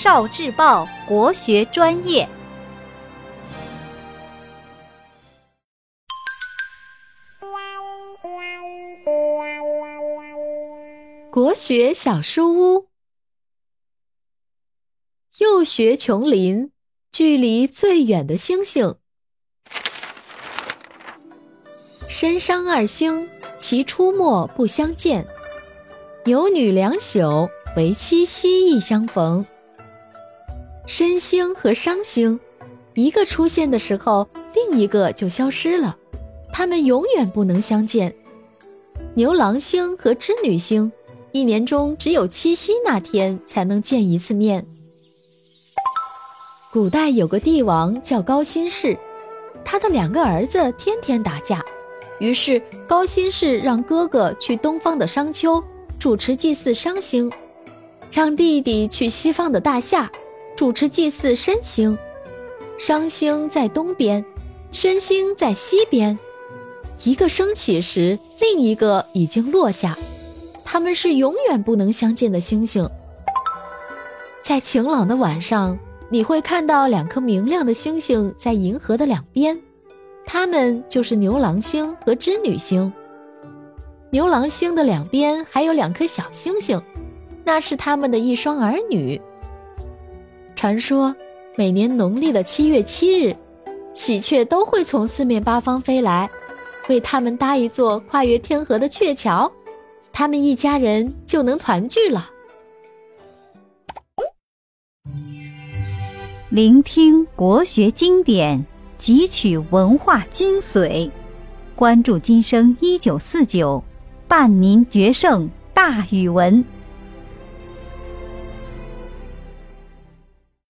少智报国学专业，国学小书屋，幼学琼林，距离最远的星星。参商二星，其出没不相见；牛女两宿，为七夕一相逢。申星和商星，一个出现的时候，另一个就消失了，他们永远不能相见。牛郎星和织女星，一年中只有七夕那天才能见一次面。古代有个帝王叫高辛氏，他的两个儿子天天打架。于是高辛氏让哥哥去东方的商丘主持祭祀商星，让弟弟去西方的大夏主持祭祀申星。商星在东边，申星在西边。一个升起时，另一个已经落下，他们是永远不能相见的星星。在晴朗的晚上，你会看到两颗明亮的星星在银河的两边。它们就是牛郎星和织女星。牛郎星的两边还有两颗小星星，那是他们的一双儿女。传说，每年农历的七月七日，喜鹊都会从四面八方飞来，为他们搭一座跨越天河的鹊桥，他们一家人就能团聚了。聆听国学经典。汲取文化精髓，关注今生一九四九，伴您决胜大语文。